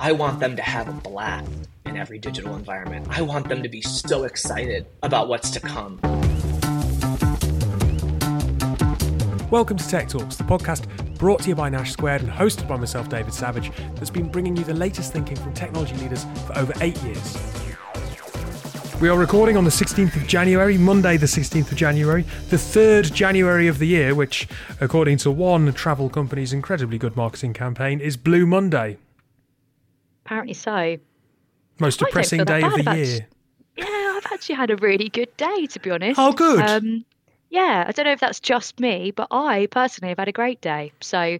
I want them to have a blast in every digital environment. I want them to be so excited about what's to come. Welcome to Tech Talks, the podcast brought to you by Nash Squared and hosted by myself, David Savage, that's been bringing you the latest thinking from technology leaders for over eight years. We are recording on the 16th of January, Monday, the 16th of January, the third January of the year, which, according to one travel company's incredibly good marketing campaign, is Blue Monday. Apparently so. Most depressing day of the year. Actually, yeah, I've actually had a really good day, to be honest. Oh, good. Um, yeah, I don't know if that's just me, but I personally have had a great day. So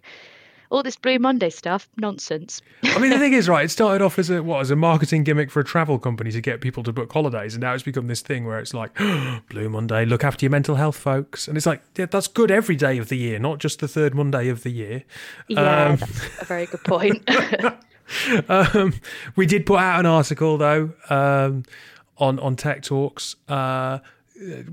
all this Blue Monday stuff, nonsense. I mean, the thing is, right? It started off as a what as a marketing gimmick for a travel company to get people to book holidays, and now it's become this thing where it's like Blue Monday, look after your mental health, folks. And it's like yeah, that's good every day of the year, not just the third Monday of the year. Yeah, Um, that's a very good point. um, we did put out an article though um, on on Tech Talks. Uh,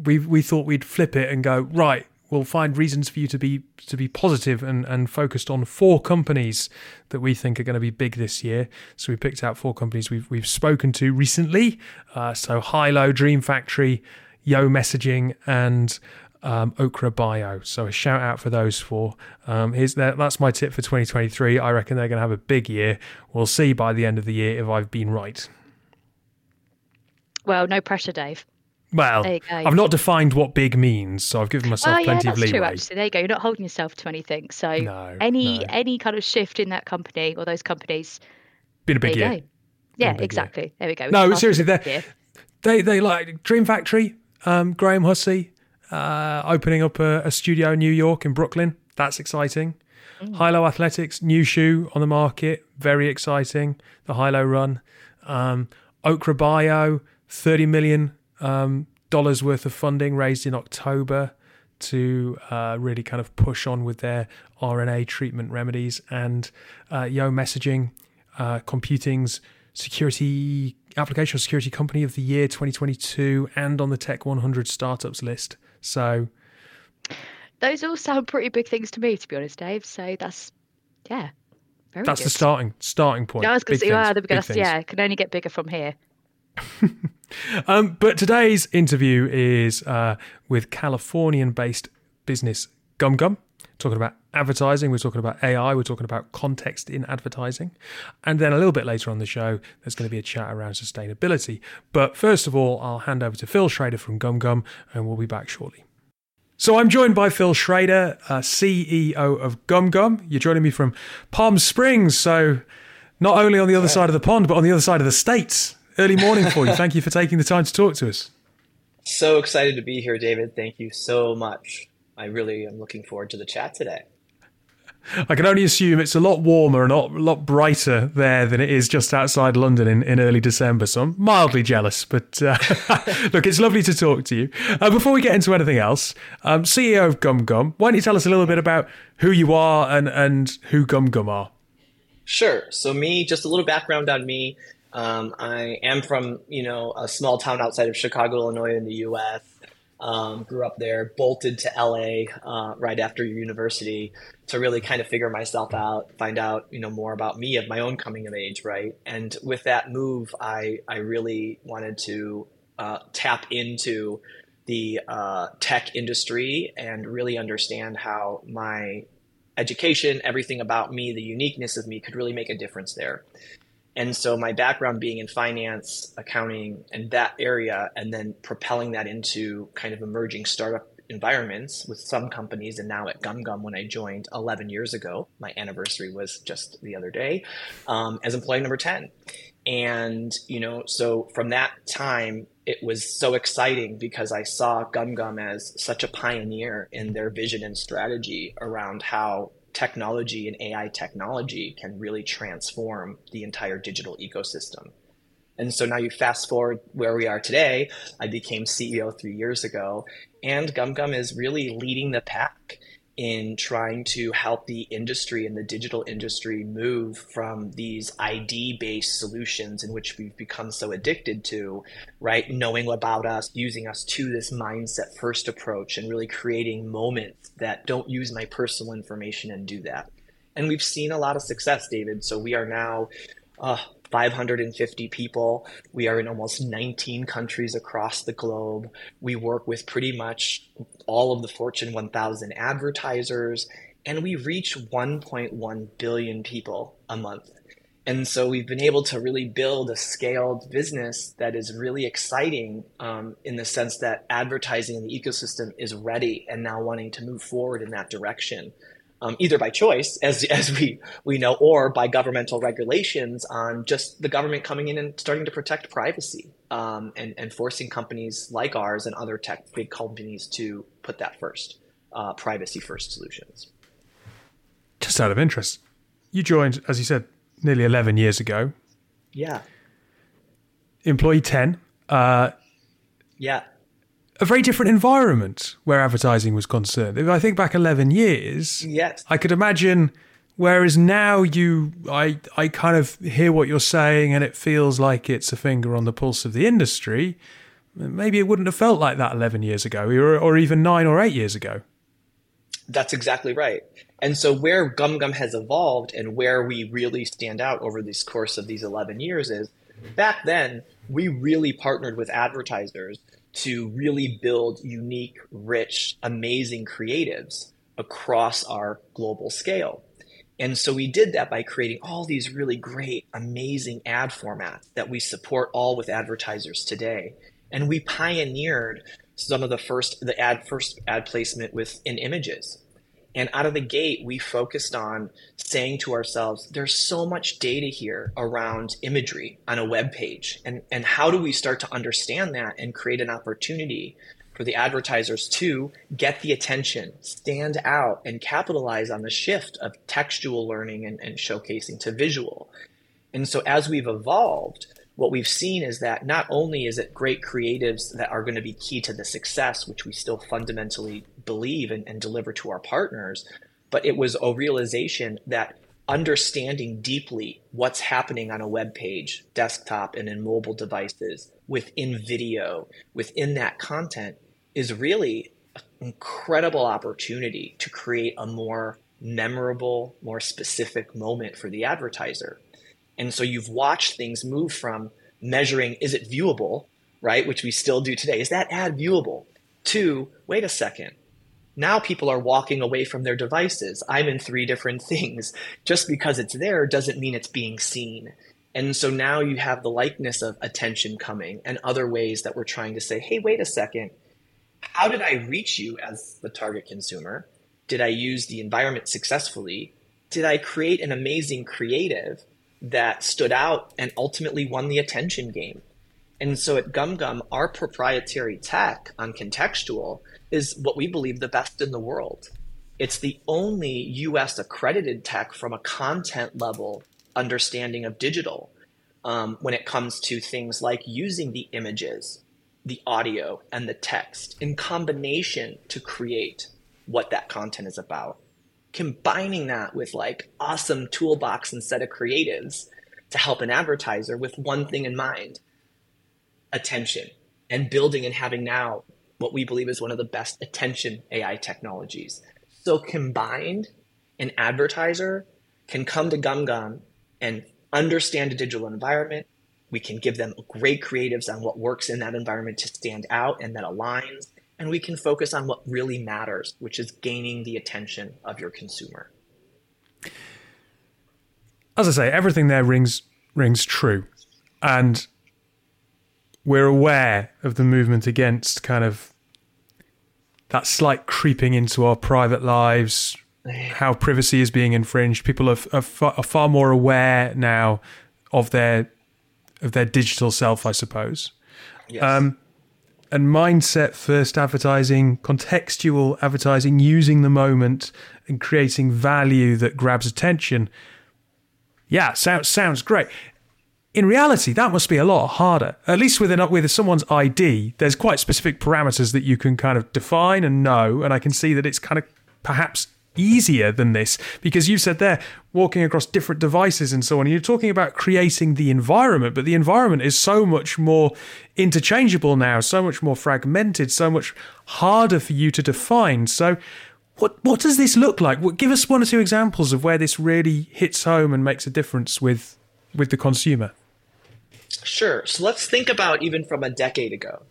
we we thought we'd flip it and go right. We'll find reasons for you to be to be positive and, and focused on four companies that we think are going to be big this year. So we picked out four companies we've we've spoken to recently. Uh, so Hilo, Dream Factory, Yo Messaging, and um, Okra Bio. So a shout out for those four. Um, here's that, that's my tip for 2023. I reckon they're going to have a big year. We'll see by the end of the year if I've been right. well, no pressure, Dave. Well, There you go. I've not defined what big means, so I've given myself Oh yeah, plenty that's of leeway. true. Actually, there you go. You're not holding yourself to anything. So No, any no. any kind of shift in that company or those companies, Been a big year. go. Yeah, big year. exactly. There we go. No, seriously, they're- They they like Dream Factory, um, Graham Hussey, uh, opening up a, a studio in New York in Brooklyn. That's exciting. Mm. Hilo Athletics, new shoe on the market, very exciting. The Hilo run. Um, Okra Bio, thirty million um, dollars worth of funding raised in October to uh, really kind of push on with their RNA treatment remedies and uh, Yo Messaging, uh, Computing's security application security company of the year 2022 and on the Tech 100 startups list. So Those all sound pretty big things to me, to be honest, Dave. So that's yeah, very that's good. the starting starting point. Yeah, I was going to say, things, wow, there we go. big That's- things. yeah, it can only get bigger from here. Um, but today's interview is uh, with Californian-based business GumGum. Talking about advertising, we're talking about AI, we're talking about context in advertising, and then a little bit later on the show, there's going to be a chat around sustainability. But first of all, I'll hand over to Phil Schrader from Gum GumGum, and we'll be back shortly. So I'm joined by Phil Schrader, uh, CEO of Gum GumGum. You're joining me from Palm Springs, so not only on the other side of the pond, but on the other side of the states. Early morning for you. Thank you for taking the time to talk to us. So excited to be here, David. Thank you so much. I really am looking forward to the chat today. I can only assume it's a lot warmer and a lot, brighter there than it is just outside London in, in early December. So I'm mildly jealous. But uh, look, it's lovely to talk to you. Uh, before we get into anything else, um, CEO of GumGum, why don't you tell us a little bit about who you are and, and who GumGum are? Sure. So me, just a little background on me. Um, I am from you know a small town outside of Chicago, Illinois, in the U.S. Um, grew up there, bolted to LA uh, right after university to really kind of figure myself out, find out you know more about me of my own coming of age, right? And with that move, I I really wanted to uh, tap into the uh, tech industry and really understand how my education, everything about me, the uniqueness of me could really make a difference there. And so my background being in finance, accounting, and that area, and then propelling that into kind of emerging startup environments with some companies, and now at GumGum when I joined 11 years ago, my anniversary was just the other day, um, as employee number 10. And, you know, so from that time, it was so exciting because I saw GumGum as such a pioneer in their vision and strategy around how technology and AI technology can really transform the entire digital ecosystem. And so now you fast forward where we are today. I became CEO three years ago, and GumGum is really leading the pack in trying to help the industry and the digital industry move from these ID based solutions in which we've become so addicted to, right? Knowing about us, using us to this mindset first approach, and really creating moments that don't use my personal information and do that. And we've seen a lot of success, David. So we are now uh, 550 people. We are in almost 19 countries across the globe. We work with pretty much all of the Fortune 1000 advertisers, and we reach 1.1 billion people a month. And so we've been able to really build a scaled business that is really exciting um, in the sense that advertising in the ecosystem is ready and now wanting to move forward in that direction um, either by choice, as as we we know, or by governmental regulations on just the government coming in and starting to protect privacy um, and and forcing companies like ours and other tech big companies to put that first, uh, privacy first solutions. Just out of interest, you joined, as you said, nearly eleven years ago. Yeah. Employee ten. Uh, yeah a very different environment where advertising was concerned. If I think back 11 years, yes. I could imagine whereas now you I I kind of hear what you're saying and it feels like it's a finger on the pulse of the industry. Maybe it wouldn't have felt like that 11 years ago or, or even 9 or 8 years ago. That's exactly right. And so where GumGum has evolved and where we really stand out over this course of these 11 years is back then we really partnered with advertisers to really build unique, rich, amazing creatives across our global scale. And so we did that by creating all these really great, amazing ad formats that we support all with advertisers today. And we pioneered some of the first, the ad first ad placement with in images. And out of the gate, we focused on saying to ourselves, there's so much data here around imagery on a web page. And, and how do we start to understand that and create an opportunity for the advertisers to get the attention, stand out, and capitalize on the shift of textual learning and, and showcasing to visual? And so as we've evolved, what we've seen is that not only is it great creatives that are going to be key to the success, which we still fundamentally believe and, and deliver to our partners, but it was a realization that understanding deeply what's happening on a web page, desktop, and in mobile devices, within video, within that content, is really an incredible opportunity to create a more memorable, more specific moment for the advertiser. And so you've watched things move from measuring is it viewable, right, which we still do today, is that ad viewable, to wait a second. Now people are walking away from their devices. I'm in three different things. Just because it's there doesn't mean it's being seen. And so now you have the likeness of attention coming and other ways that we're trying to say, hey, wait a second. How did I reach you as the target consumer? Did I use the environment successfully? Did I create an amazing creative that stood out and ultimately won the attention game. And so at GumGum, our proprietary tech on contextual is what we believe the best in the world. It's the only US accredited tech from a content level understanding of digital um, when it comes to things like using the images, the audio, and the text in combination to create what that content is about combining that with like awesome toolbox and set of creatives to help an advertiser with one thing in mind attention and building and having now what we believe is one of the best attention AI technologies. So combined, an advertiser can come to GumGum and understand a digital environment. We can give them great creatives on what works in that environment to stand out and that aligns and we can focus on what really matters, which is gaining the attention of your consumer. As I say, everything there rings rings true, and we're aware of the movement against kind of that slight creeping into our private lives, how privacy is being infringed. People are, are, far, are far more aware now of their of their digital self, I suppose. Yes. Um, and mindset first advertising, contextual advertising, using the moment and creating value that grabs attention. Yeah, sounds sounds great. In reality, that must be a lot harder. At least with an, with someone's ID, there's quite specific parameters that you can kind of define and know, and I can see that it's kind of perhaps easier than this because you said there walking across different devices and so on. You're talking about creating the environment, but the environment is so much more interchangeable now, so much more fragmented, so much harder for you to define. So, what what does this look like? Give us one or two examples of where this really hits home and makes a difference with with the consumer? Sure. So let's think about even from a decade ago.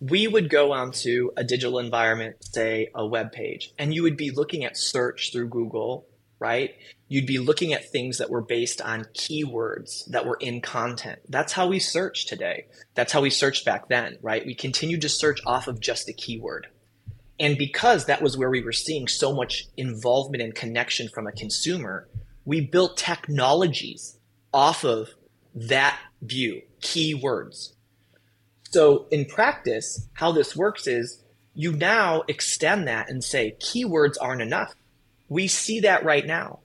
We would go onto a digital environment, say a web page, and you would be looking at search through Google, right? You'd be looking at things that were based on keywords that were in content. That's how we search today. That's how we searched back then, right? We continued to search off of just a keyword. And because that was where we were seeing so much involvement and connection from a consumer, we built technologies off of that view, keywords. So in practice, how this works is you now extend that and say keywords aren't enough. We see that right now.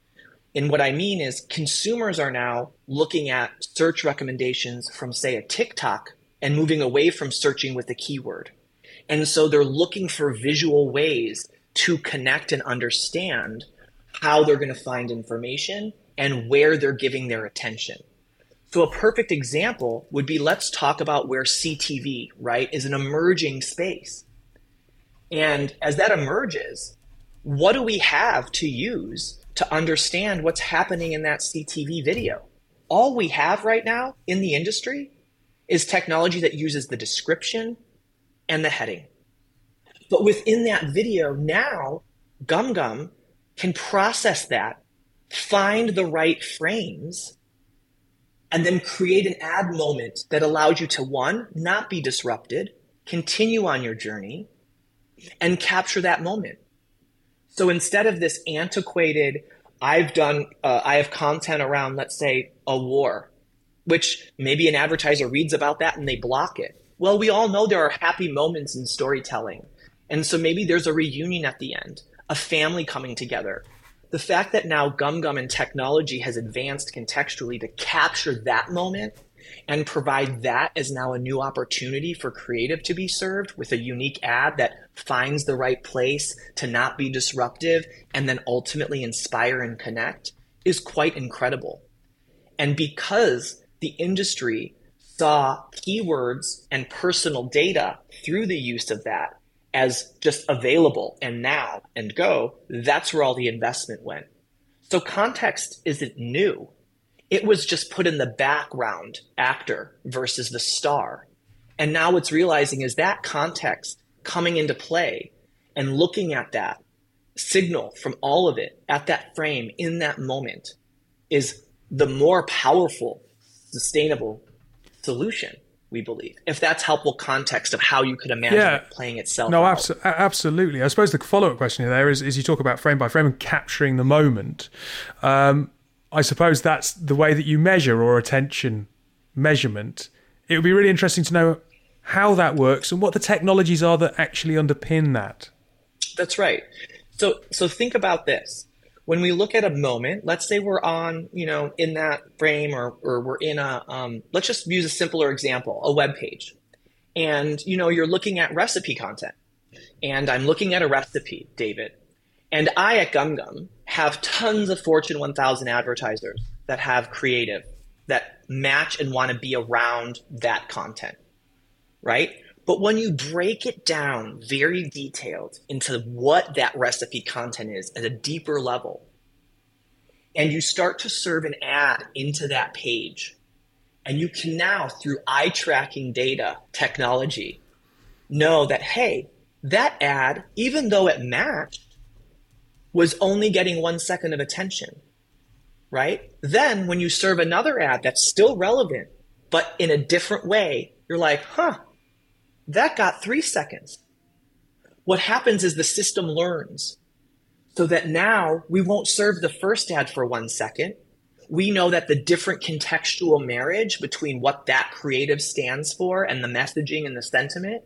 And what I mean is consumers are now looking at search recommendations from say a TikTok and moving away from searching with a keyword. And so they're looking for visual ways to connect and understand how they're going to find information and where they're giving their attention. So a perfect example would be let's talk about where CTV, right, is an emerging space. And as that emerges, what do we have to use to understand what's happening in that CTV video? All we have right now in the industry is technology that uses the description and the heading. But within that video, now GumGum can process that, find the right frames, and then create an ad moment that allows you to one, not be disrupted, continue on your journey, and capture that moment. So instead of this antiquated, I've done, uh, I have content around, let's say, a war, which maybe an advertiser reads about that and they block it. Well, we all know there are happy moments in storytelling. And so maybe there's a reunion at the end, a family coming together. The fact that now GumGum and technology has advanced contextually to capture that moment and provide that as now a new opportunity for creative to be served with a unique ad that finds the right place to not be disruptive and then ultimately inspire and connect is quite incredible. And because the industry saw keywords and personal data through the use of that as just available and now and go, that's where all the investment went. So context isn't new. It was just put in the background actor versus the star. And now what's realizing is that context coming into play and looking at that signal from all of it at that frame in that moment is the more powerful, sustainable solution we believe. If that's helpful context of how you could imagine yeah. it playing itself no abso- absolutely. I suppose the follow-up question there is, is you talk about frame by frame and capturing the moment. Um, i suppose that's the way that you measure or attention measurement. It would be really interesting to know how that works and what the technologies are that actually underpin that. That's right. So so think about this when we look at a moment, let's say we're on, you know, in that frame or, or we're in a, um, let's just use a simpler example, a web page. And, you know, you're looking at recipe content. And I'm looking at a recipe, David. And I at GumGum have tons of Fortune 1000 advertisers that have creative that match and want to be around that content, right? But when you break it down very detailed into what that recipe content is at a deeper level, and you start to serve an ad into that page, and you can now, through eye tracking data technology, know that, hey, that ad, even though it matched, was only getting one second of attention, right? Then when you serve another ad that's still relevant, but in a different way, you're like, huh, that got three seconds. What happens is the system learns so that now we won't serve the first ad for one second. We know that the different contextual marriage between what that creative stands for and the messaging and the sentiment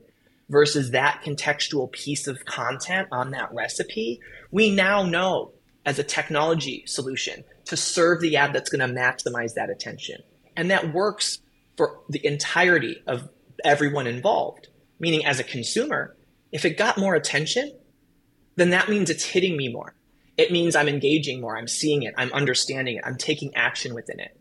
versus that contextual piece of content on that recipe, we now know as a technology solution to serve the ad that's going to maximize that attention. And that works for the entirety of everyone involved. Meaning, as a consumer, if it got more attention, then that means it's hitting me more. It means I'm engaging more. I'm seeing it. I'm understanding it. I'm taking action within it.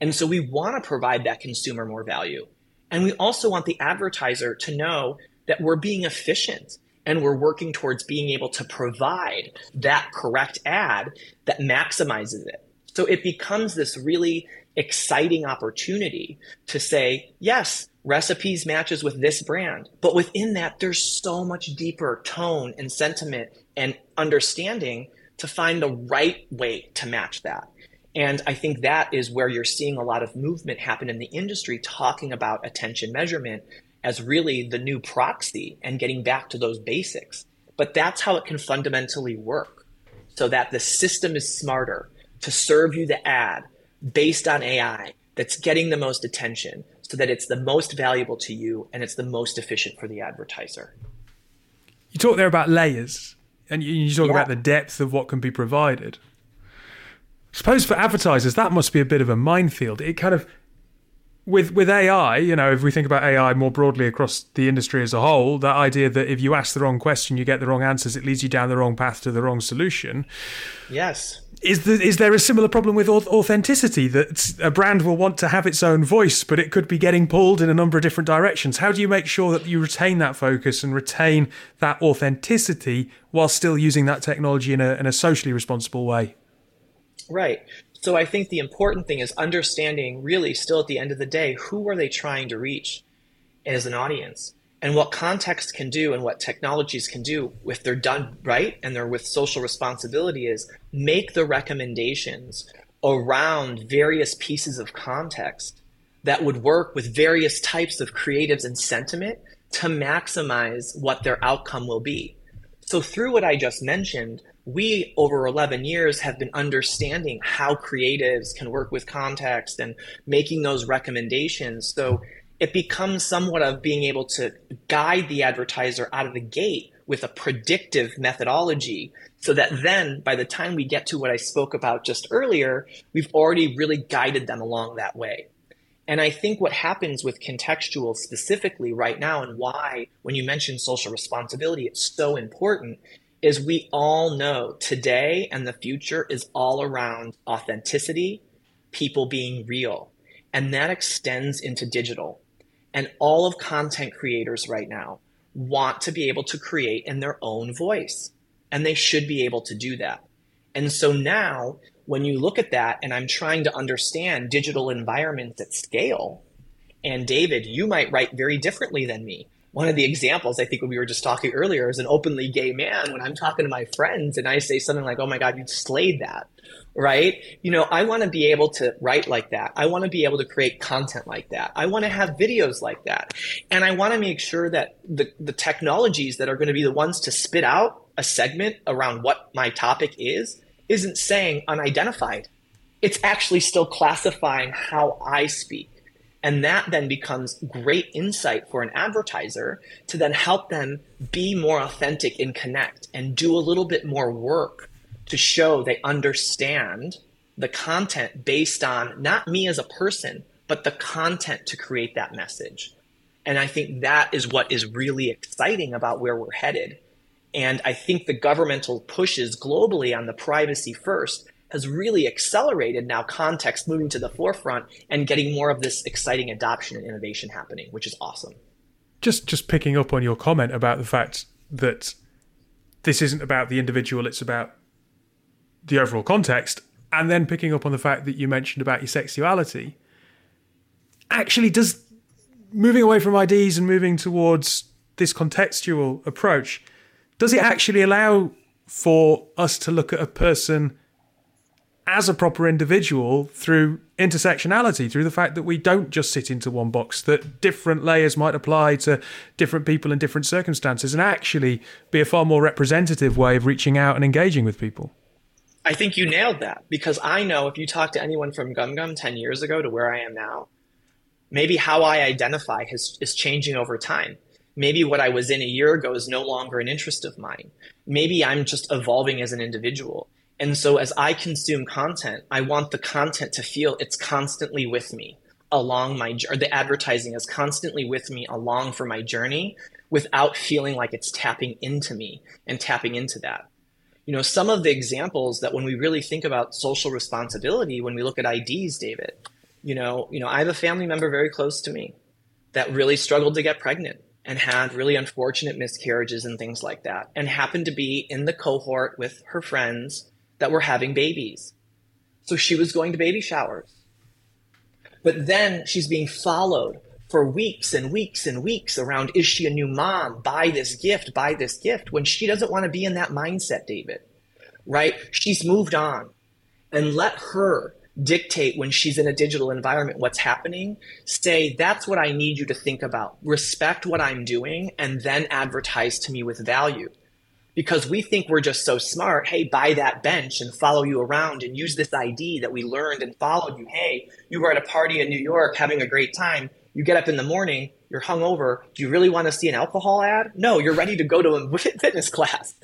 And so we want to provide that consumer more value. And we also want the advertiser to know that we're being efficient and we're working towards being able to provide that correct ad that maximizes it. So it becomes this really exciting opportunity to say, yes, recipes matches with this brand. But within that, there's so much deeper tone and sentiment and understanding to find the right way to match that. And I think that is where you're seeing a lot of movement happen in the industry, talking about attention measurement as really the new proxy and getting back to those basics. But that's how it can fundamentally work so that the system is smarter to serve you the ad based on AI that's getting the most attention so that it's the most valuable to you and it's the most efficient for the advertiser. You talk there about layers and you, talk yeah. about the depth of what can be provided. Suppose for advertisers, that must be a bit of a minefield. It kind of with with AI, you know, if we think about AI more broadly across the industry as a whole, that idea that if you ask the wrong question, you get the wrong answers, it leads you down the wrong path to the wrong solution. Yes. Is, the, is there a similar problem with authenticity that a brand will want to have its own voice, but it could be getting pulled in a number of different directions? How do you make sure that you retain that focus and retain that authenticity while still using that technology in a, in a socially responsible way? Right. So I think the important thing is understanding really still at the end of the day, who are they trying to reach as an audience? And what context can do and what technologies can do if they're done right and they're with social responsibility is make the recommendations around various pieces of context that would work with various types of creatives and sentiment to maximize what their outcome will be. So through what I just mentioned, we over 11 years have been understanding how creatives can work with context and making those recommendations so it becomes somewhat of being able to guide the advertiser out of the gate with a predictive methodology so that then by the time we get to what I spoke about just earlier, we've already really guided them along that way. And I think what happens with contextual specifically right now and why when you mention social responsibility, it's so important is we all know today and the future is all around authenticity, people being real. And that extends into digital. And all of content creators right now want to be able to create in their own voice. And they should be able to do that. And so now, when you look at that, and I'm trying to understand digital environments at scale, and David, you might write very differently than me one of the examples I think we were just talking earlier is an openly gay man when I'm talking to my friends and I say something like, "Oh my God, you slayed that," right? You know, I want to be able to write like that. I want to be able to create content like that. I want to have videos like that, and I want to make sure that the the technologies that are going to be the ones to spit out a segment around what my topic is isn't saying unidentified. It's actually still classifying how I speak and that then becomes great insight for an advertiser to then help them be more authentic and connect and do a little bit more work to show they understand the content based on not me as a person, but the content to create that message. And I think that is what is really exciting about where we're headed. And I think the governmental pushes globally on the privacy first has really accelerated now context moving to the forefront and getting more of this exciting adoption and innovation happening, which is awesome. Just just picking up on your comment about the fact that this isn't about the individual, it's about the overall context, and then picking up on the fact that you mentioned about your sexuality. Actually, does moving away from IDs and moving towards this contextual approach, does it actually allow for us to look at a person as a proper individual through intersectionality, through the fact that we don't just sit into one box, that different layers might apply to different people in different circumstances and actually be a far more representative way of reaching out and engaging with people. I think you nailed that because I know if you talk to anyone from GumGum 10 years ago to where I am now, maybe how I identify has, is changing over time. Maybe what I was in a year ago is no longer an interest of mine. Maybe I'm just evolving as an individual. And so as I consume content, I want the content to feel it's constantly with me along my or the advertising is constantly with me along for my journey without feeling like it's tapping into me and tapping into that. You know, some of the examples that when we really think about social responsibility, when we look at IDs, David, you know, you know, I have a family member very close to me that really struggled to get pregnant and had really unfortunate miscarriages and things like that and happened to be in the cohort with her friends that were having babies. So she was going to baby showers. But then she's being followed for weeks and weeks and weeks around is she a new mom? Buy this gift, buy this gift when she doesn't want to be in that mindset, David. Right? She's moved on. And let her dictate when she's in a digital environment what's happening. Say, that's what I need you to think about. Respect what I'm doing and then advertise to me with value because we think we're just so smart. Hey, buy that bench and follow you around and use this ID that we learned and followed you. Hey, you were at a party in New York having a great time. You get up in the morning, you're hungover. Do you really want to see an alcohol ad? No, you're ready to go to a fitness class.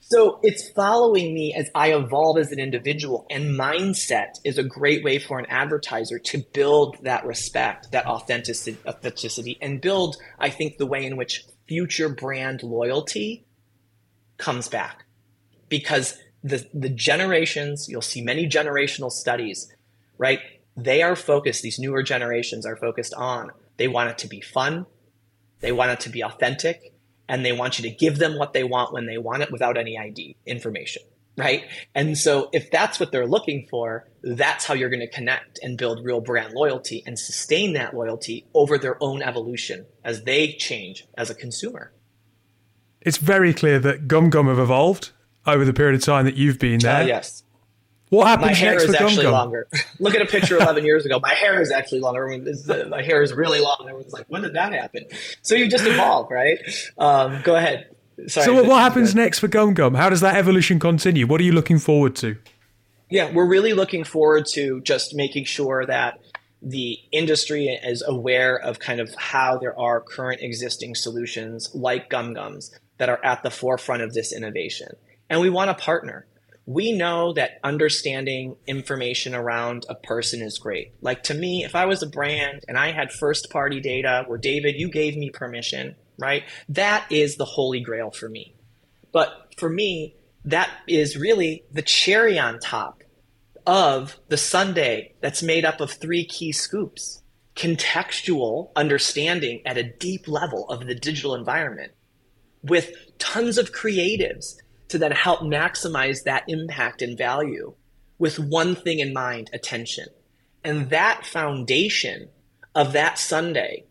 So it's following me as I evolve as an individual. And mindset is a great way for an advertiser to build that respect, that authenticity, authenticity and build, I think, the way in which future brand loyalty comes back because the, the generations, you'll see many generational studies, right? They are focused, these newer generations are focused on, they want it to be fun, they want it to be authentic, and they want you to give them what they want when they want it without any ID information, right? And so if that's what they're looking for, that's how you're going to connect and build real brand loyalty and sustain that loyalty over their own evolution as they change as a consumer it's very clear that GumGum have evolved over the period of time that you've been there. Uh, yes. What happens my hair next is actually GumGum? longer. Look at a picture 11 years ago. My hair is actually longer. I mean, uh, my hair is really long. Everyone's like, when did that happen? So you just evolve, right? Um, go ahead. Sorry, so what, what happens next for GumGum? How does that evolution continue? What are you looking forward to? Yeah, we're really looking forward to just making sure that the industry is aware of kind of how there are current existing solutions like GumGum's that are at the forefront of this innovation. And we want to partner. We know that understanding information around a person is great. Like to me, if I was a brand and I had first party data where David, you gave me permission, right? That is the holy grail for me. But for me, that is really the cherry on top of the sundae that's made up of three key scoops contextual understanding at a deep level of the digital environment with tons of creatives to then help maximize that impact and value with one thing in mind attention. And that foundation of that sundae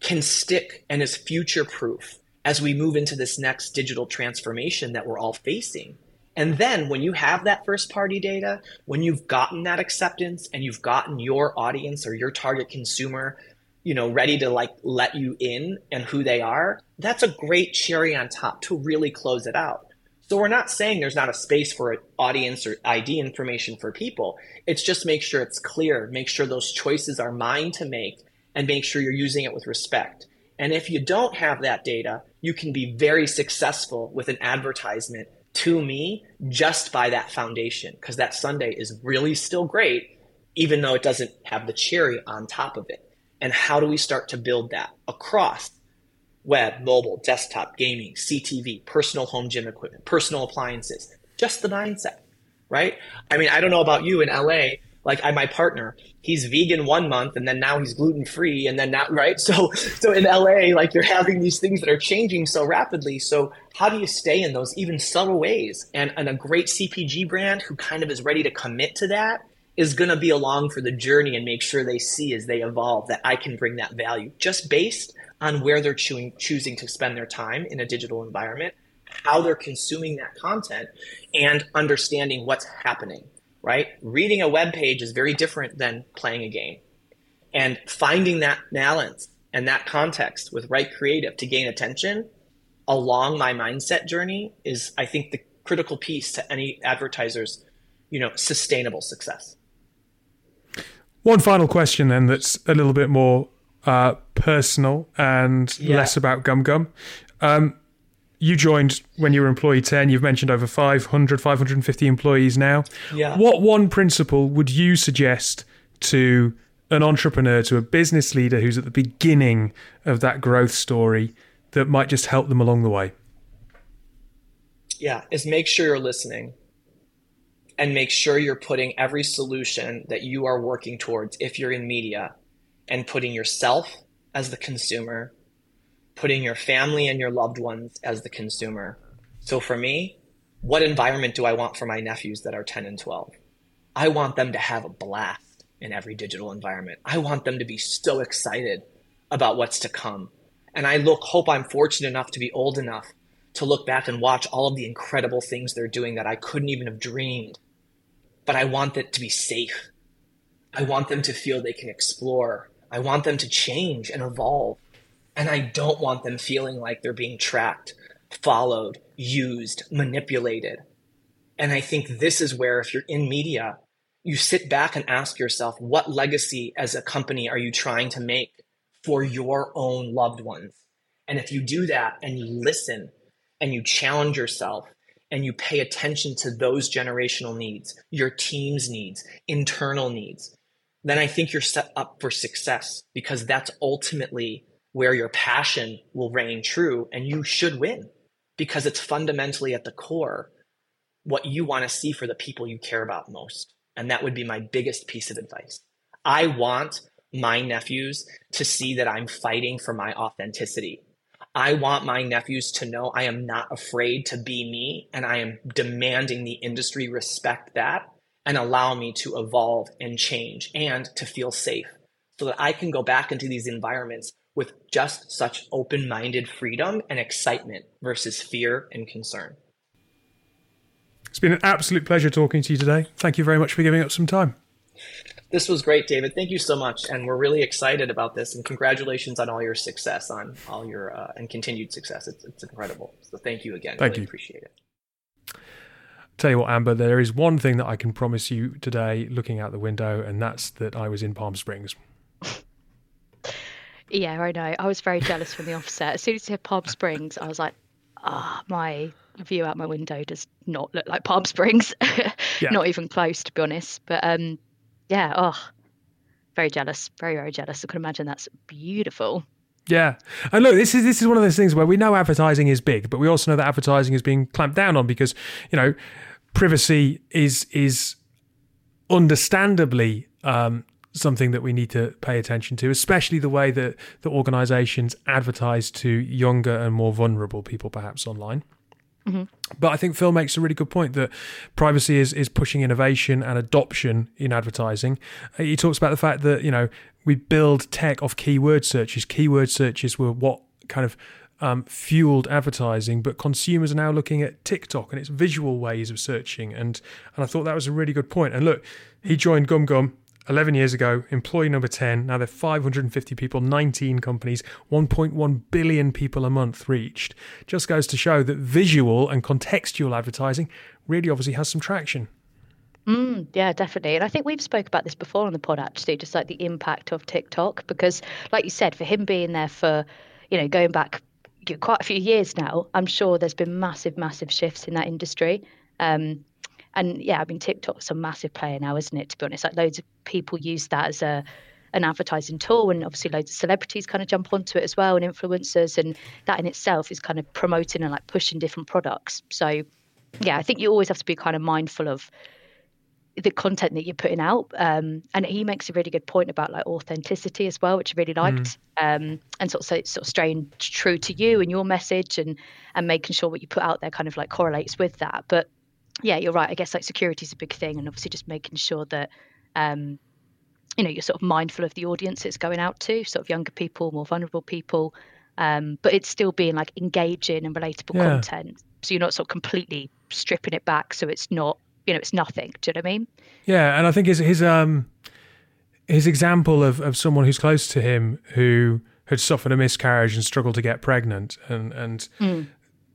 can stick and is future proof as we move into this next digital transformation that we're all facing. And then when you have that first party data, when you've gotten that acceptance and you've gotten your audience or your target consumer you know, ready to like let you in and who they are, that's a great cherry on top to really close it out. So we're not saying there's not a space for audience or ID information for people. It's just make sure it's clear, make sure those choices are mine to make, and make sure you're using it with respect. And if you don't have that data, you can be very successful with an advertisement to me just by that foundation, because that sundae is really still great, even though it doesn't have the cherry on top of it. And how do we start to build that across web, mobile, desktop, gaming, CTV, personal home gym equipment, personal appliances? Just the mindset, right? I mean, I don't know about you in LA. Like I, my partner, he's vegan one month and then now he's gluten free and then now, right? So, so in LA, like you're having these things that are changing so rapidly. So how do you stay in those even subtle ways? And, and a great CPG brand who kind of is ready to commit to that is going to be along for the journey and make sure they see as they evolve that I can bring that value just based on where they're chewing, choosing to spend their time in a digital environment, how they're consuming that content, and understanding what's happening, right? Reading a web page is very different than playing a game. And finding that balance and that context with right creative to gain attention along my mindset journey is, I think, the critical piece to any advertiser's you know, sustainable success. One final question, then, that's a little bit more uh, personal and yeah. less about GumGum. Um, you joined when you were employee 10. You've mentioned over 500, 550 employees now. Yeah. What one principle would you suggest to an entrepreneur, to a business leader who's at the beginning of that growth story that might just help them along the way? Yeah, is make sure you're listening and make sure you're putting every solution that you are working towards if you're in media and putting yourself as the consumer, putting your family and your loved ones as the consumer. So for me, what environment do I want for my nephews that are 10 and 12? I want them to have a blast in every digital environment. I want them to be so excited about what's to come. And I look hope I'm fortunate enough to be old enough to look back and watch all of the incredible things they're doing that I couldn't even have dreamed. But I want it to be safe. I want them to feel they can explore. I want them to change and evolve. And I don't want them feeling like they're being tracked, followed, used, manipulated. And I think this is where, if you're in media, you sit back and ask yourself, what legacy as a company are you trying to make for your own loved ones? And if you do that and you listen and you challenge yourself and you pay attention to those generational needs, your team's needs, internal needs, then I think you're set up for success because that's ultimately where your passion will reign true and you should win because it's fundamentally at the core what you want to see for the people you care about most. And that would be my biggest piece of advice. I want my nephews to see that I'm fighting for my authenticity. I want my nephews to know I am not afraid to be me and I am demanding the industry respect that and allow me to evolve and change and to feel safe so that I can go back into these environments with just such open minded freedom and excitement versus fear and concern. It's been an absolute pleasure talking to you today. Thank you very much for giving up some time. This was great, David. Thank you so much, and we're really excited about this. And congratulations on all your success, on all your uh, and continued success. It's, it's incredible. So thank you again. Thank really you. Appreciate it. Tell you what, Amber, there is one thing that I can promise you today, looking out the window, and that's that I was in Palm Springs. Yeah, I know. I was very jealous from the offset. As soon as you said Palm Springs, I was like, ah, oh, my view out my window does not look like Palm Springs. yeah. Not even close, to be honest. But um, yeah, oh, very jealous. Very, very jealous. I can imagine that's beautiful. Yeah, and look, this is this is one of those things where we know advertising is big, but we also know that advertising is being clamped down on because you know privacy is is understandably um, something that we need to pay attention to, especially the way that the organisations advertise to younger and more vulnerable people, perhaps online. Mm-hmm. But I think Phil makes a really good point that privacy is is pushing innovation and adoption in advertising. He talks about the fact that you know we build tech off keyword searches. Keyword searches were what kind of um, fueled advertising, but consumers are now looking at TikTok and its visual ways of searching. And and I thought that was a really good point. And look, he joined GumGum 11 years ago, employee number 10. Now they're 550 people, 19 companies, 1.1 billion people a month reached. Just goes to show that visual and contextual advertising really obviously has some traction. Mm, yeah, definitely. And I think we've spoke about this before on the pod actually, just like the impact of TikTok, because like you said, for him being there for, you know, going back quite a few years now, I'm sure there's been massive, massive shifts in that industry. Um, and yeah, I mean TikTok's a massive player now, isn't it? To be honest, like loads of people use that as a an advertising tool, and obviously loads of celebrities kind of jump onto it as well, and influencers, and that in itself is kind of promoting and like pushing different products. So yeah, I think you always have to be kind of mindful of the content that you're putting out. Um, and he makes a really good point about like authenticity as well, which I really liked. Mm. Um, and sort of so, sort of staying true to you and your message and and making sure what you put out there kind of like correlates with that. But yeah, you're right. I guess like security is a big thing, and obviously just making sure that um, you know you're sort of mindful of the audience it's going out to, sort of younger people, more vulnerable people, um, but it's still being like engaging and relatable yeah. content. So you're not sort of completely stripping it back, so it's not you know it's nothing. Do you know what I mean? Yeah, and I think his his um his example of of someone who's close to him who had suffered a miscarriage and struggled to get pregnant and and mm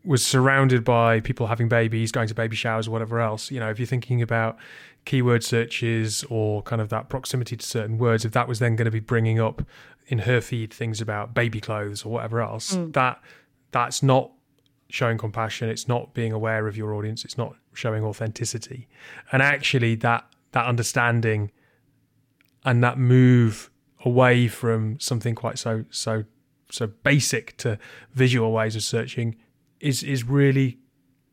was surrounded by people having babies, going to baby showers, or whatever else. You know, if you're thinking about keyword searches or kind of that proximity to certain words, if that was then going to be bringing up in her feed things about baby clothes or whatever else, mm. that that's not showing compassion. It's not being aware of your audience. It's not showing authenticity. And actually, that that understanding and that move away from something quite so so so basic to visual ways of searching is is really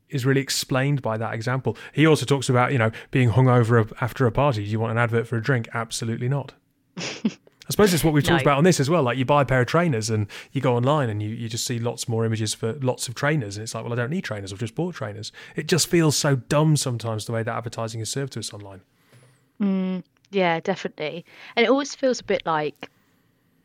is really explained by that example. He also talks about you know being hungover after a party. Do you want an advert for a drink? Absolutely not. I suppose it's what we've talked about on this as well. Like you buy a pair of trainers and you go online and you, you just see lots more images for lots of trainers. And it's like, well, I don't need trainers. I've just bought trainers. It just feels so dumb sometimes the way that advertising is served to us online. Mm, Yeah, definitely. And it always feels a bit like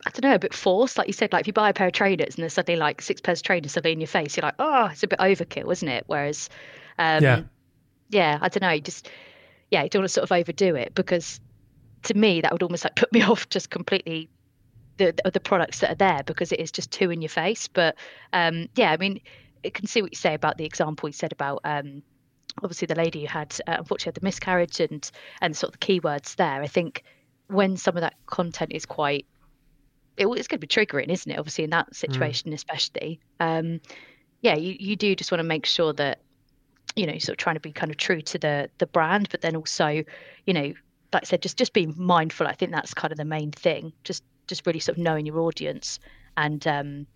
I don't know, a bit forced. Like you said, like if you buy a pair of trainers and there's suddenly like six pairs of trainers suddenly in your face, you're like, oh, it's a bit overkill, isn't it? Whereas, um, Yeah. yeah, I don't know, you just yeah, you don't want to sort of overdo it because to me that would almost like put me off just completely the the, products that are there because it is just too in your face. But um, yeah, I mean, I can see what you say about the example you said about um, obviously the lady who had uh, unfortunately had the miscarriage and and sort of the keywords there. I think when some of that content is quite it, it's going to be triggering, isn't it? Obviously, in that situation, especially. Um, yeah, you, you do just want to make sure that you know, sort of trying to be kind of true to the the brand, but then also, you know, like I said, just just being mindful. I think that's kind of the main thing. Just just really sort of knowing your audience and um,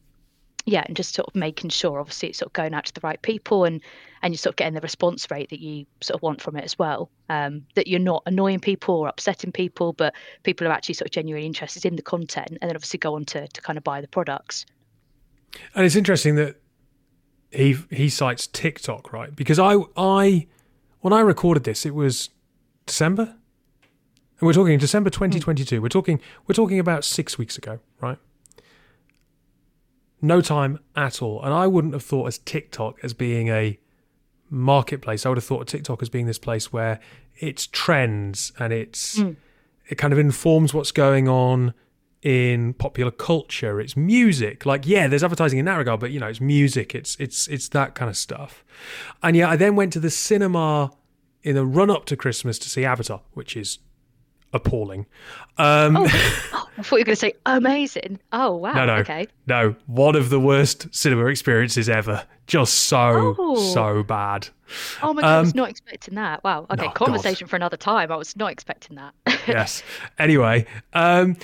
yeah, and just sort of making sure, obviously, it's sort of going out to the right people and and you're sort of getting the response rate that you sort of want from it as well. Um, that you're not annoying people or upsetting people, but people are actually sort of genuinely interested in the content, and then obviously go on to to kind of buy the products. And it's interesting that he he cites TikTok, right? Because I I when I recorded this, it was December. And we're talking December hmm. 2022. We're talking we're talking about 6 weeks ago, right? No time at all. And I wouldn't have thought as TikTok as being a marketplace. I would have thought of TikTok as being this place where it's trends and it's hmm. it kind of informs what's going on in popular culture. It's music. Like, yeah, there's advertising in that regard, but you know, it's music. It's it's it's that kind of stuff. And yeah, I then went to the cinema in the run up to Christmas to see Avatar, which is appalling. Um, Oh, I thought you were going to say amazing. Oh wow. no, no, Okay. no. One of the worst cinema experiences ever. Just so Oh. so bad. Oh my god, I was Um, not expecting that. Wow. Okay, no, God. conversation for another time. I was not expecting that. yes. Anyway, um,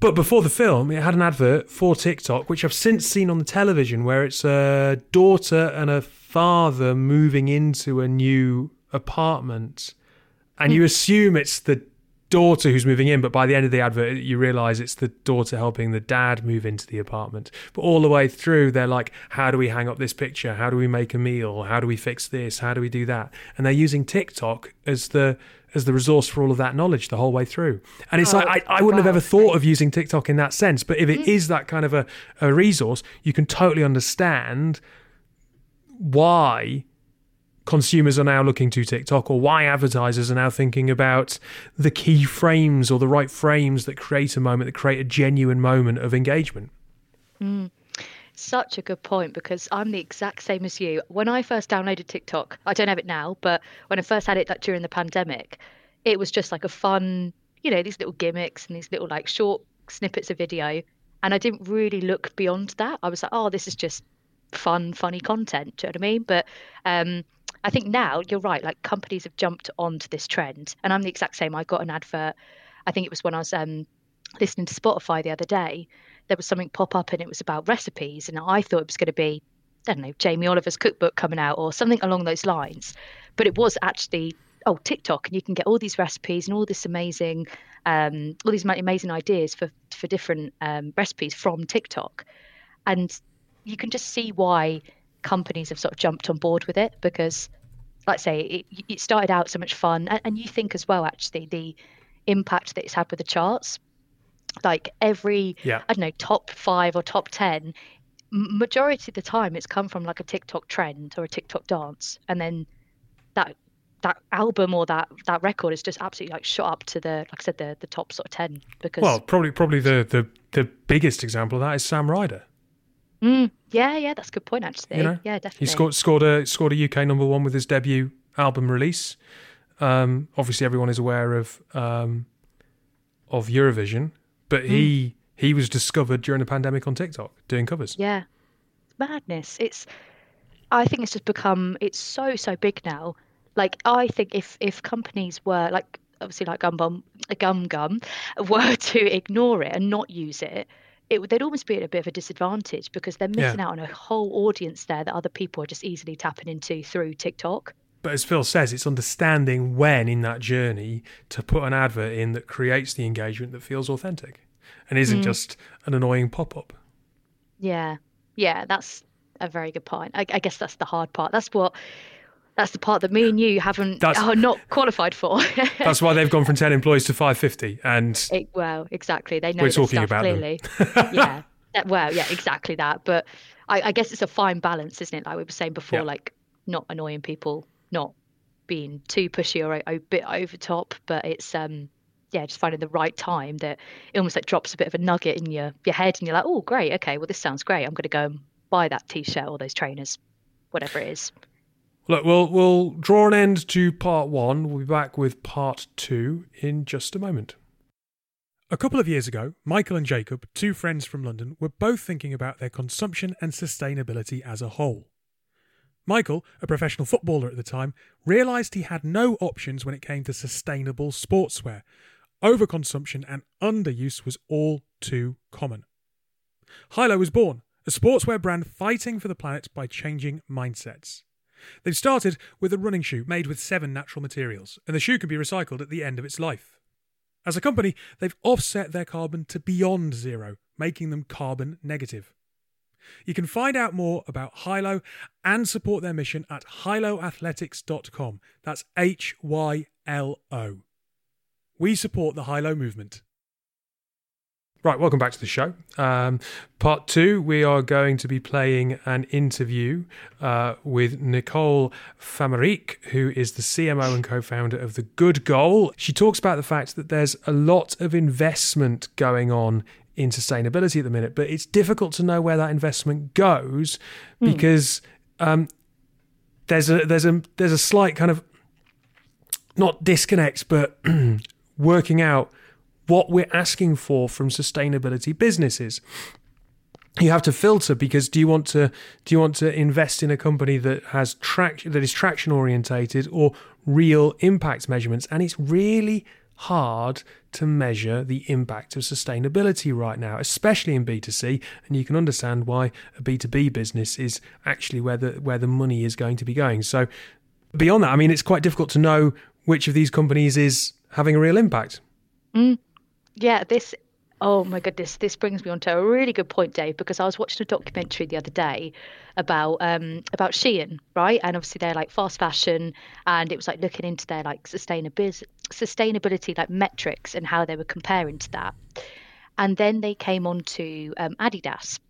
but before the film, it had an advert for TikTok, which I've since seen on the television, where it's a daughter and a father moving into a new apartment, and you assume it's the daughter who's moving in, but by the end of the advert, you realise it's the daughter helping the dad move into the apartment. But all the way through, they're like, "How do we hang up this picture? How do we make a meal? How do we fix this? How do we do that?" And they're using TikTok as the as the resource for all of that knowledge the whole way through. And it's Oh, like I, I wouldn't have ever thought of using TikTok in that sense, but if it hmm. is that kind of a, a resource, you can totally understand why consumers are now looking to TikTok or why advertisers are now thinking about the key frames or the right frames that create a moment, that create a genuine moment of engagement. Such a good point because I'm the exact same as you. When I first downloaded TikTok, I don't have it now, but when I first had it like during the pandemic, it was just like a fun, you know, these little gimmicks and these little like short snippets of video. And I didn't really look beyond that. I was like, oh, this is just fun, funny content. Do you know what I mean? But um, I think now you're right. Like companies have jumped onto this trend, and I'm the exact same. I got an advert. I think it was when I was um, listening to Spotify the other day. There was something pop up, and it was about recipes, and I thought it was going to be, I don't know, Jamie Oliver's cookbook coming out or something along those lines. But it was actually oh TikTok, and you can get all these recipes and all this amazing, um, all these amazing ideas for for different um, recipes from TikTok, and you can just see why companies have sort of jumped on board with it because like I say it, it started out so much fun and, and you think as well actually the impact that it's had with the charts like every Yeah. i don't know top five or top 10 majority of the time it's come from like a tiktok trend or a tiktok dance and then that that album or that that record is just absolutely like shot up to the like i said the the top sort of 10 because Well, probably probably the, the, the biggest example of that is Sam Ryder. Mm, yeah yeah that's a good point actually You know, yeah definitely He scored scored a scored a UK number one with his debut album release. Um, obviously, everyone is aware of um, of Eurovision, but he he was discovered during the pandemic on TikTok doing covers. Yeah. Madness. It's I think it's just become it's so so big now. Like I think if if companies were like obviously like Gum Bum GumGum were to ignore it and not use it, it they'd almost be at a bit of a disadvantage because they're missing Yeah. out on a whole audience there that other people are just easily tapping into through TikTok. But as Phil says, it's understanding when in that journey to put an advert in that creates the engagement that feels authentic and isn't mm. just an annoying pop up. Yeah, yeah, that's a very good point. I, I guess that's the hard part. That's what That's the part that me and you haven't that's, are not qualified for. that's why they've gone from ten employees to five fifty, and it, well, exactly. They know we're talking stuff, about clearly. yeah, well, yeah, exactly that. But I, I, guess it's a fine balance, isn't it? Like we were saying before, yeah. like not annoying people, not being too pushy or a, a bit over top, but it's um yeah, just finding the right time that it almost like drops a bit of a nugget in your your head, and you're like, oh, great, okay, well, this sounds great. I'm going to go and buy that t-shirt or those trainers, whatever it is. Look, we'll we'll draw an end to part one. We'll be back with part two in just a moment. A couple of years ago, Michael and Jacob, two friends from London, were both thinking about their consumption and sustainability as a whole. Michael, a professional footballer at the time, realised he had no options when it came to sustainable sportswear. Overconsumption and underuse was all too common. Hylo was born, a sportswear brand fighting for the planet by changing mindsets. They've started with a running shoe made with seven natural materials, and the shoe can be recycled at the end of its life. As a company, they've offset their carbon to beyond zero, making them carbon negative. You can find out more about Hylo and support their mission at hyloathletics.com. That's H Y L O. We support the Hylo movement. Right, welcome back to the show. Um, part two, we are going to be playing an interview uh, with Nicole Famaric, who is the CMO and co founder of The Good Goal. She talks about the fact that there's a lot of investment going on in sustainability at the minute, but it's difficult to know where that investment goes mm. because um, there's a there's a there's a slight kind of not disconnect, but working out what we're asking for from sustainability businesses. You have to filter because do you want to do you want to invest in a company that has traction that is traction orientated or real impact measurements? And it's really hard to measure the impact of sustainability right now especially in B2C and you can understand why a B2B business is actually where the where the money is going to be going. So beyond that I mean it's quite difficult to know which of these companies is having a real impact. Mm yeah, this Oh my goodness, this brings me on to a really good point, Dave, because I was watching a documentary the other day about um about Shein, right? And obviously they're like fast fashion and it was like looking into their like sustainability sustainability like metrics and how they were comparing to that. And then they came on to um, Adidas.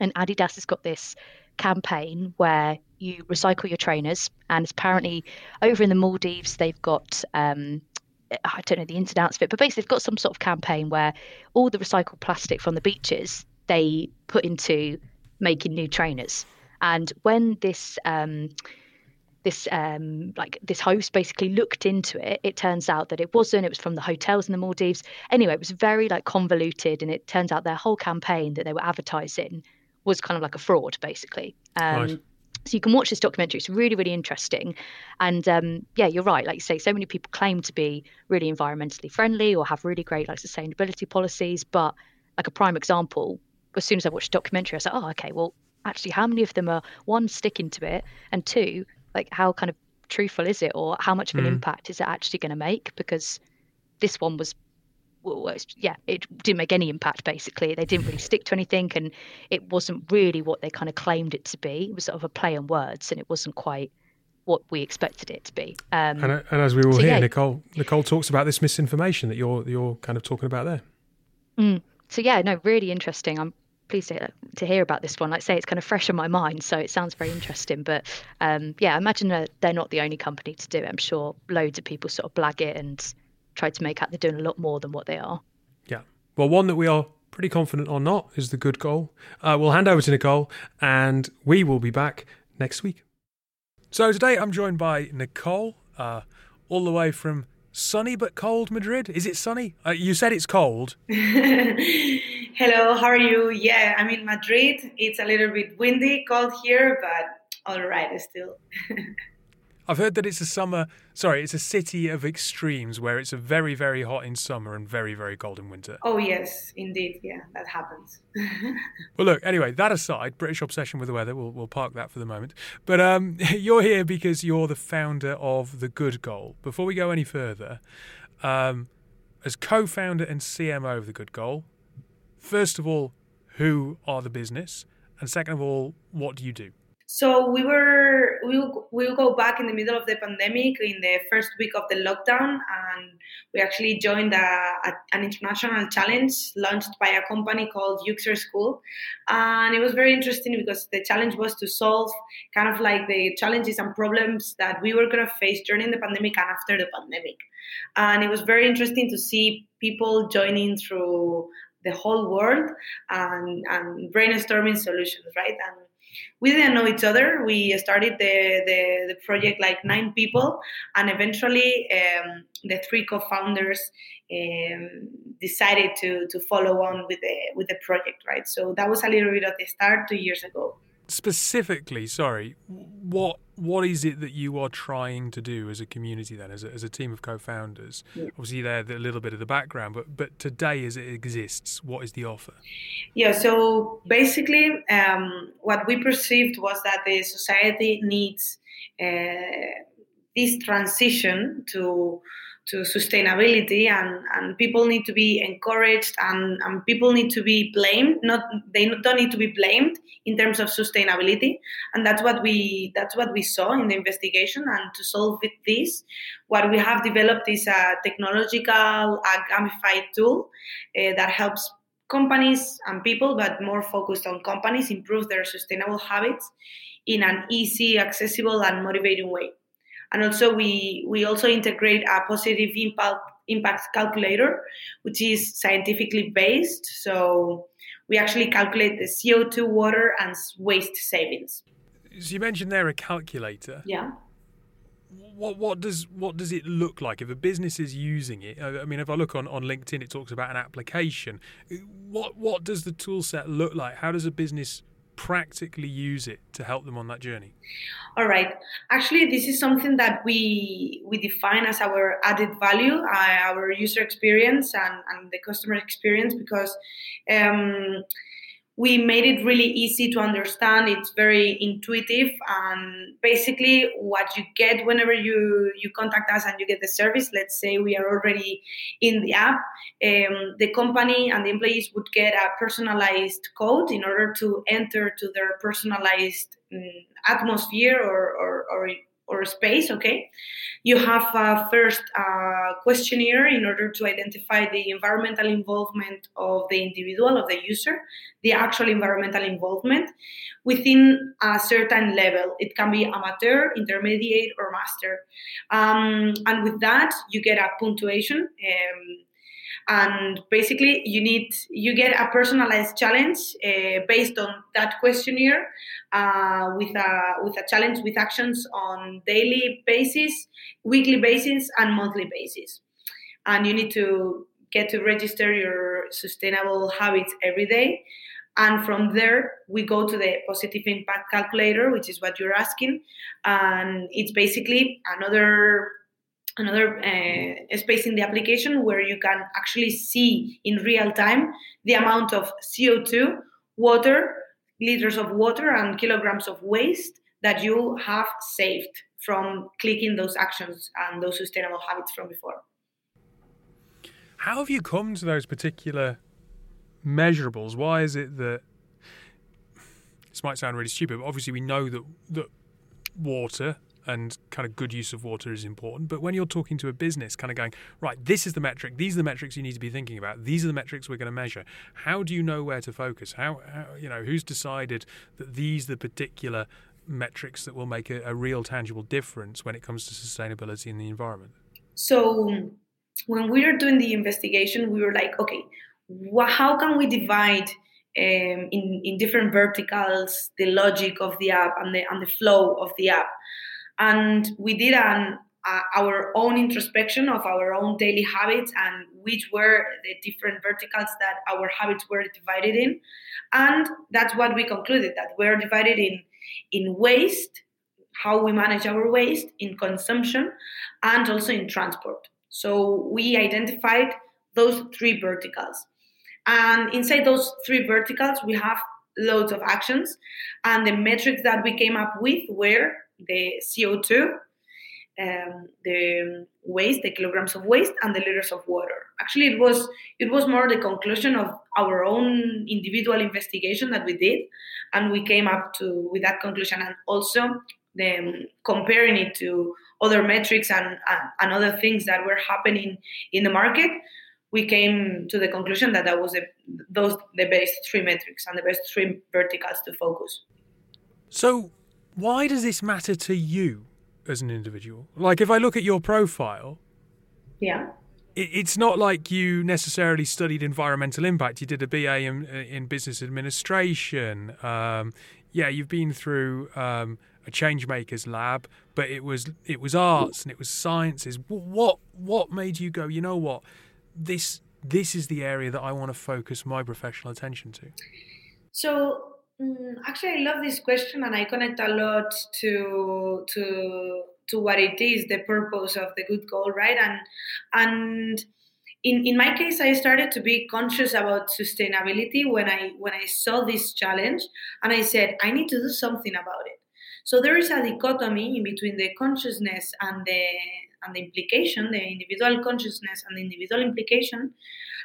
And Adidas has got this campaign where you recycle your trainers and apparently over in the Maldives they've got um I don't know the ins and outs of it, but basically they've got some sort of campaign where all the recycled plastic from the beaches they put into making new trainers. And when this um, this um, like this host basically looked into it, it turns out that it wasn't. It was from the hotels in the Maldives. Anyway, it was very like convoluted, and it turns out their whole campaign that they were advertising was kind of like a fraud, basically. Um, right. So you can watch this documentary. It's really, really interesting. And um, yeah, you're right. Like you say, so many people claim to be really environmentally friendly or have really great like sustainability policies. But like a prime example, as soon as I watched the documentary, I said, oh, okay, well, actually, how many of them are one sticking to it, and two, like how kind of truthful is it, or how much of an mm. impact is it actually going to make? Because this one was well, yeah, it didn't make any impact basically. They didn't really stick to anything, and it wasn't really what they kind of claimed it to be. It was sort of a play on words, and it wasn't quite what we expected it to be. Um, and, and, as we all so, hear, yeah. Nicole Nicole talks about this misinformation that you're you're kind of talking about there. Mm. So yeah, no, really interesting. I'm pleased to, to hear about this one. Like I say, it's kind of fresh in my mind, so it sounds very interesting. But um, yeah, I imagine that they're not the only company to do it. I'm sure loads of people sort of blag it and tried to make out they're doing a lot more than what they are. Yeah. Well, one that we are pretty confident or not is the good goal. Uh, we'll hand over to Nicole and we will be back next week. So today I'm joined by Nicole, uh, all the way from sunny but cold Madrid. Is it sunny? Uh, you said it's cold. Hello, how are you? Yeah, I'm in Madrid. It's a little bit windy, cold here, but all right still. I've heard that it's a summer, sorry, it's a city of extremes where it's a very, very hot in summer and very, very cold in winter. Oh, yes, indeed. Yeah, that happens. well, look, anyway, that aside, British obsession with the weather, we'll, we'll park that for the moment. But um, you're here because you're the founder of The Good Goal. Before we go any further, um, as co founder and CMO of The Good Goal, first of all, who are the business? And second of all, what do you do? So we were we will, we will go back in the middle of the pandemic in the first week of the lockdown, and we actually joined a, a, an international challenge launched by a company called Uxer School, and it was very interesting because the challenge was to solve kind of like the challenges and problems that we were going to face during the pandemic and after the pandemic, and it was very interesting to see people joining through the whole world and, and brainstorming solutions, right? And we didn't know each other. We started the, the, the project like nine people, and eventually um, the three co-founders um, decided to, to follow on with the with the project, right? So that was a little bit of the start two years ago specifically, sorry, what what is it that you are trying to do as a community then, as a, as a team of co-founders? Yeah. Obviously, they're a little bit of the background, but but today, as it exists, what is the offer? Yeah, so basically, um, what we perceived was that the society needs uh, this transition to to sustainability and, and people need to be encouraged and, and people need to be blamed not they don't need to be blamed in terms of sustainability. And that's what we that's what we saw in the investigation. And to solve this what we have developed is a technological a gamified tool uh, that helps companies and people but more focused on companies improve their sustainable habits in an easy accessible and motivating way and also we we also integrate a positive impact impact calculator, which is scientifically based. So we actually calculate the CO2, water, and waste savings. So you mentioned there a calculator. Yeah. What what does what does it look like if a business is using it? I mean, if I look on, on LinkedIn, it talks about an application. What what does the tool set look like? How does a business practically use it to help them on that journey? All right. Actually, this is something that we we define as our added value, uh, our user experience and, and the customer experience, because um, we made it really easy to understand. It's very intuitive, and basically, what you get whenever you you contact us and you get the service. Let's say we are already in the app, um, the company and the employees would get a personalized code in order to enter to their personalized um, atmosphere or, or, or or space, okay? You have a first uh, questionnaire in order to identify the environmental involvement of the individual, of the user, the actual environmental involvement within a certain level. It can be amateur, intermediate, or master. Um, and with that, you get a punctuation. Um, and basically you need you get a personalized challenge uh, based on that questionnaire uh, with a with a challenge with actions on daily basis weekly basis and monthly basis. And you need to get to register your sustainable habits every day. And from there we go to the positive impact calculator which is what you're asking. And it's basically another another uh, space in the application where you can actually see in real time the amount of CO2, water, liters of water, and kilograms of waste that you have saved from clicking those actions and those sustainable habits from before. How have you come to those particular measurables? Why is it that this might sound really stupid, but obviously we know that that water and kind of good use of water is important. But when you're talking to a business, kind of going, right, this is the metric, these are the metrics you need to be thinking about, these are the metrics we're going to measure. How do you know where to focus? How, how you know, who's decided that these are the particular metrics that will make a, a real tangible difference when it comes to sustainability in the environment? So when we were doing the investigation, we were like, okay, wh- how can we divide um, in, in different verticals the logic of the app and the, and the flow of the app? And we did an uh, our own introspection of our own daily habits and which were the different verticals that our habits were divided in. And that's what we concluded that we're divided in in waste how we manage our waste in consumption and also in transport. So we identified those three verticals. And inside those three verticals we have loads of actions. And the metrics that we came up with were the CO2, um, the waste, the kilograms of waste, and the liters of water. Actually, it was it was more the conclusion of our own individual investigation that we did, and we came up to with that conclusion. And also, the, comparing it to other metrics and, and, and other things that were happening in the market, we came to the conclusion that that was the, those the best three metrics and the best three verticals to focus. So, why does this matter to you as an individual? Like, if I look at your profile, yeah, it, it's not like you necessarily studied environmental impact. You did a BA in, in business administration. Um, yeah, you've been through um, a changemakers lab, but it was it was arts and it was sciences. What what made you go? You know what? This this is the area that I want to focus my professional attention to. So actually, I love this question, and I connect a lot to to to what it is, the purpose of the good goal, right? And and in, in my case, I started to be conscious about sustainability when I when I saw this challenge, and I said I need to do something about it. So there is a dichotomy in between the consciousness and the and the implication, the individual consciousness and the individual implication,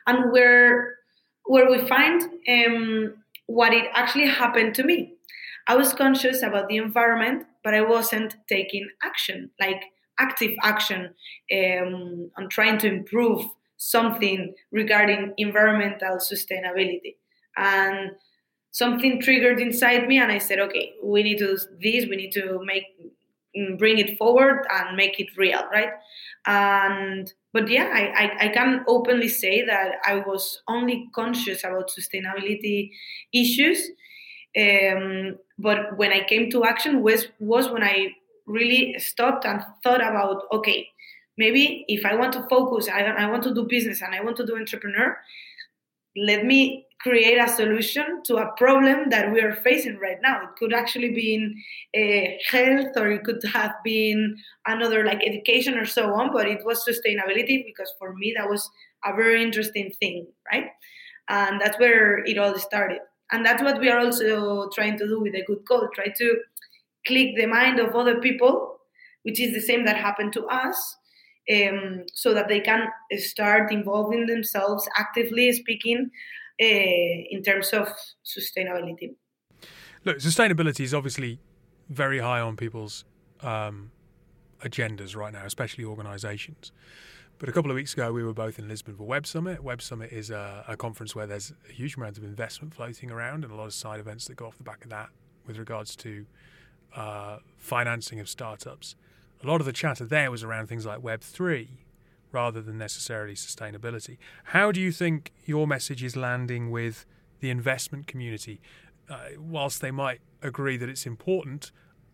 and where where we find um, what it actually happened to me. I was conscious about the environment, but I wasn't taking action, like active action um, on trying to improve something regarding environmental sustainability. And something triggered inside me, and I said, okay, we need to do this, we need to make bring it forward and make it real, right? And but yeah, I, I, I, can openly say that I was only conscious about sustainability issues. Um, but when I came to action was was when I really stopped and thought about okay, maybe if I want to focus, I, I want to do business and I want to do entrepreneur, let me create a solution to a problem that we are facing right now. It could actually be in uh, health or it could have been another like education or so on, but it was sustainability because for me that was a very interesting thing, right? And that's where it all started and that's what we are also trying to do with a good goal try to click the mind of other people which is the same that happened to us um, so that they can start involving themselves actively speaking uh, in terms of sustainability look sustainability is obviously very high on people's um, agendas right now especially organizations but a couple of weeks ago, we were both in Lisbon for Web Summit. Web Summit is a, a, conference where there's a huge amount of investment floating around and a lot of side events that go off the back of that with regards to uh, financing of startups. A lot of the chatter there was around things like Web3 rather than necessarily sustainability. How do you think your message is landing with the investment community? Uh, whilst they might agree that it's important,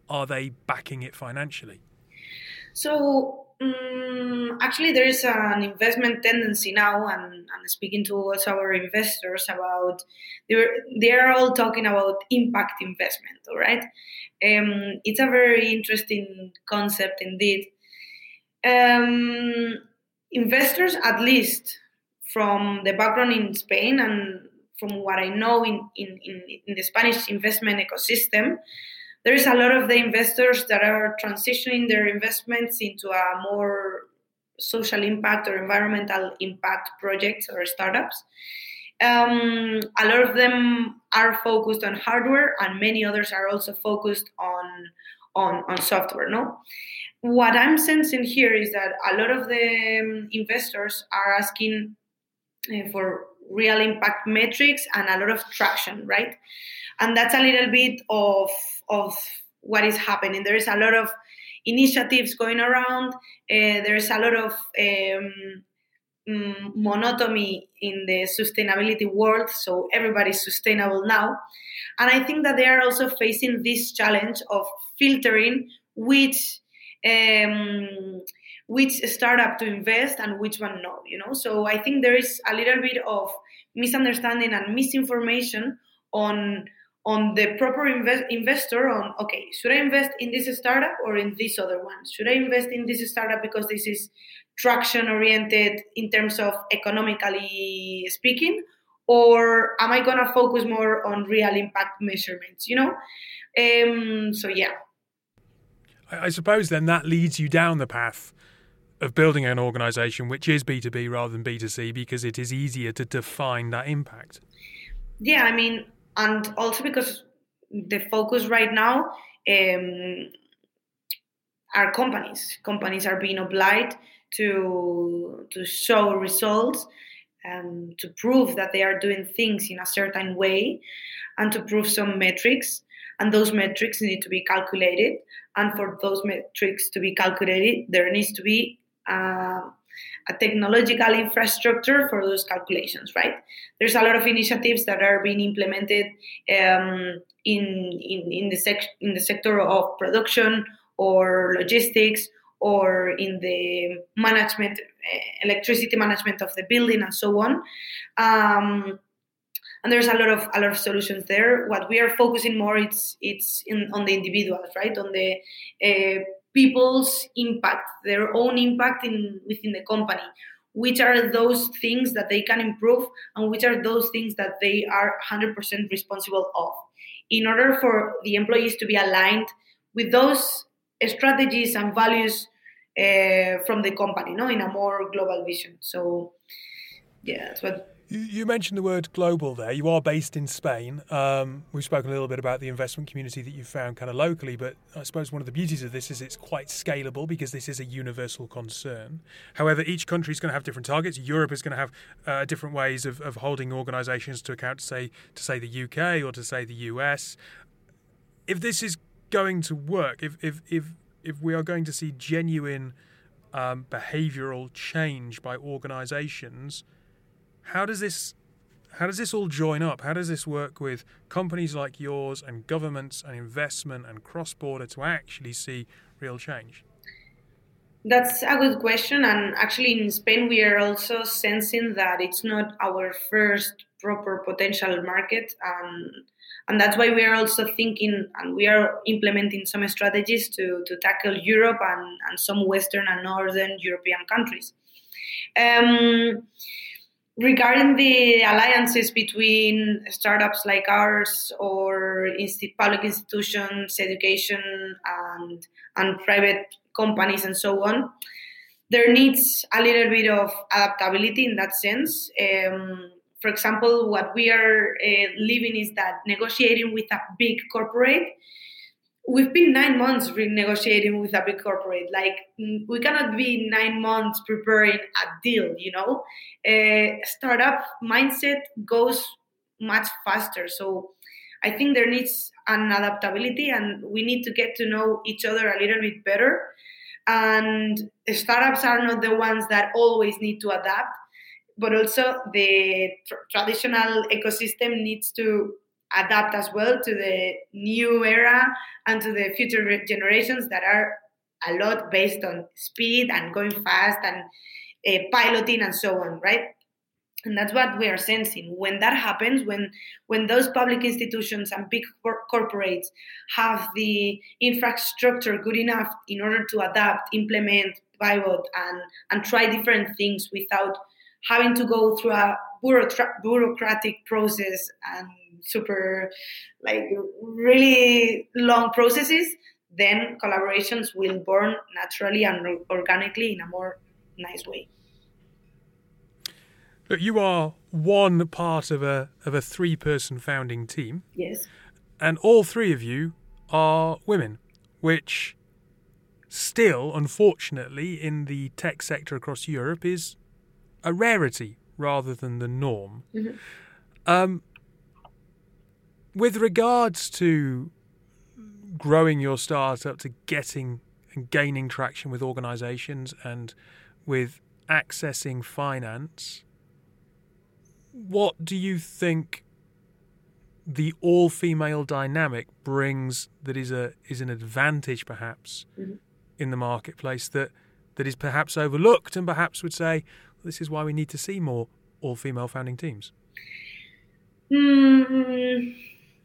are they backing it financially? So um, actually, there is an investment tendency now, and, and speaking to also our investors about they're they are all talking about impact investment. All right, um, it's a very interesting concept indeed. Um, investors, at least from the background in Spain and from what I know in, in, in, in the Spanish investment ecosystem, there is a lot of the investors that are transitioning their investments into a more social impact or environmental impact projects or startups. Um, a lot of them are focused on hardware, and many others are also focused on on, on software. No, what I'm sensing here is that a lot of the um, investors are asking uh, for real impact metrics and a lot of traction, right? And that's a little bit of of what is happening. There is a lot of initiatives going around. Uh, there is a lot of um, mm, monotony in the sustainability world, so everybody's sustainable now. And I think that they are also facing this challenge of filtering which um, which startup to invest and which one no. You know, so I think there is a little bit of misunderstanding and misinformation on on the proper invest, investor on okay should i invest in this startup or in this other one should i invest in this startup because this is traction oriented in terms of economically speaking or am i going to focus more on real impact measurements you know? Um, so yeah. I suppose then that leads you down the path of building an organization which is b2b rather than b2c because it is easier to define that impact. Yeah i mean and also because the focus right now um, are companies. Companies are being obliged to to show results and to prove that they are doing things in a certain way and to prove some metrics. And those metrics need to be calculated. And for those metrics to be calculated there needs to be uh, a technological infrastructure for those calculations right? There's a lot of initiatives that are being implemented um, in, in, in, the sec- in the sector of production or logistics or in the management, eh, electricity management of the building, and so on. Um, and there's a lot of a lot of solutions there. What we are focusing more it's it's in, on the individuals, right? On the uh, people's impact, their own impact in within the company. Which are those things that they can improve, and which are those things that they are 100% responsible of. In order for the employees to be aligned with those strategies and values uh, from the company, no, in a more global vision. So, yeah, what. You, mentioned the word global there. You are based in Spain. Um, we've spoken a little bit about the investment community that you've found kind of locally, but I suppose one of the beauties of this is it's quite scalable because this is a universal concern. However, each country is going to have different targets. Europe is going to have uh, different ways of, of holding organisations to account, say to say the UK or to say the US. If this is going to work, if if if if we are going to see genuine um, behavioural change by organisations, how does this how does this all join up? How does this work with companies like yours and governments and investment and cross border to actually see real change? That's a good question. And actually, in Spain, we are also sensing that it's not our first proper potential market. Um, and that's why we are also thinking and we are implementing some strategies to, to tackle Europe and, and some Western and Northern European countries. Um, regarding the alliances between startups like ours or public institutions, education, and, and private companies, and so on, there needs a little bit of adaptability in that sense. Um, for example, what we are uh, living is that negotiating with a big corporate, we've been nine months renegotiating with a big corporate. Like mm, we cannot be nine months preparing a deal. You know, uh, startup mindset goes much faster. So I think there needs an adaptability, and we need to get to know each other a little bit better. And startups are not the ones that always need to adapt but also the tr- traditional ecosystem needs to adapt as well to the new era and to the future generations that are a lot based on speed and going fast and uh, piloting and so on right? And that's what we are sensing. When that happens when when those public institutions and big cor- corporates have the infrastructure good enough in order to adapt implement pivot and and try different things without having to go through a bureaucratic process and super like really long processes then collaborations will born naturally and organically in a more nice way. Look, you are one part of a of a three person founding team. Yes. And all three of you are women which still unfortunately in the tech sector across Europe is a rarity rather than the norm. Mm-hmm. Um, with regards to growing your startup to getting and gaining traction with organizations and with accessing finance, what do you think the all female dynamic brings that is a is an advantage perhaps mm-hmm. in the marketplace that that is perhaps overlooked and perhaps would say this is why we need to see more all female founding teams. Mm,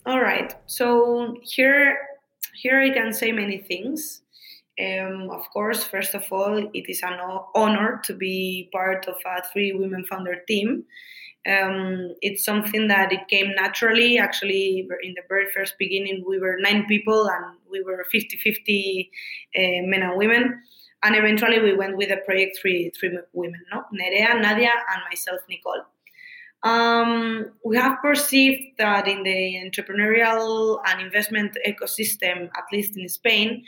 all right. So here, here I can say many things. Um, of course, first of all, it is an honor to be part of a three women founder team. Um, it's something that it came naturally. Actually, in the very first beginning, we were nine people and we were 50 50 uh, men and women and eventually we went with the project three three women, no, Nerea, Nadia, and myself, Nicole. Um, we have perceived that in the entrepreneurial and investment ecosystem, at least in Spain,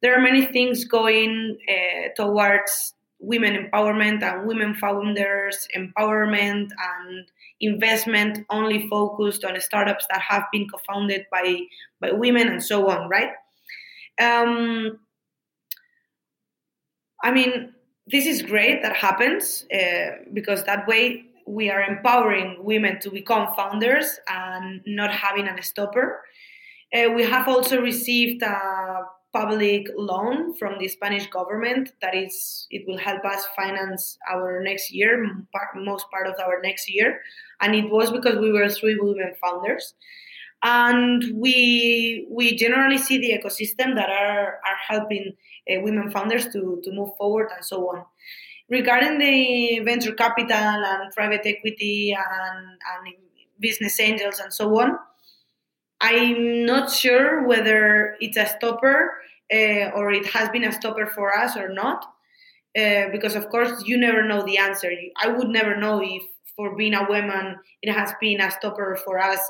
there are many things going uh, towards women empowerment and women founders empowerment and investment only focused on startups that have been co-founded by by women and so on right um, i mean this is great that happens uh, because that way we are empowering women to become founders and not having a stopper. Uh, we have also received a public loan from the Spanish government that is it will help us finance our next year most part of our next year. And it was because we were three women founders and we we generally see the ecosystem that are are helping uh, women founders to to move forward and so on regarding the venture capital and private equity and, and business angels and so on I'm not sure whether it's a stopper uh, or it has been a stopper for us or not. Uh, because of course you never know the answer. I would never know if for being a woman it has been a stopper for us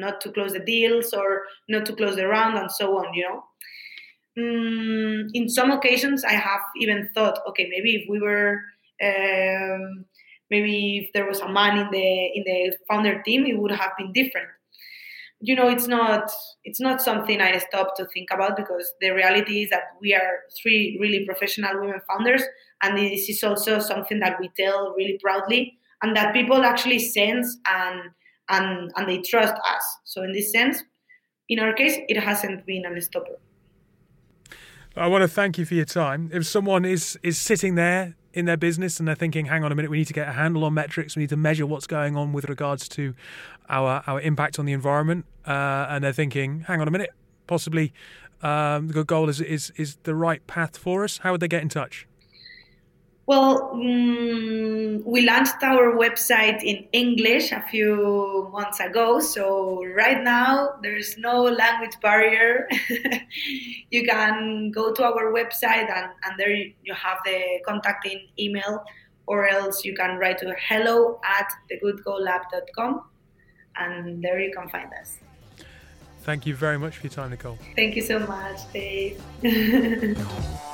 not to close the deals or not to close the round and so on. You know. Mm, in some occasions, I have even thought, okay, maybe if we were, um, maybe if there was a man in the in the founder team, it would have been different you know it's not it's not something i stop to think about because the reality is that we are three really professional women founders and this is also something that we tell really proudly and that people actually sense and and and they trust us so in this sense in our case it hasn't been a stopper I want to thank you for your time. If someone is is sitting there in their business and they're thinking, hang on a minute, we need to get a handle on metrics, we need to measure what's going on with regards to our our impact on the environment, uh, and they're thinking, hang on a minute, possibly um, the goal is is is the right path for us. How would they get in touch? Well, um, we launched our website in English a few months ago. So, right now, there's no language barrier. you can go to our website, and, and there you have the contacting email, or else you can write to hello at thegoodgolab.com, and there you can find us. Thank you very much for your time, Nicole. Thank you so much, Dave.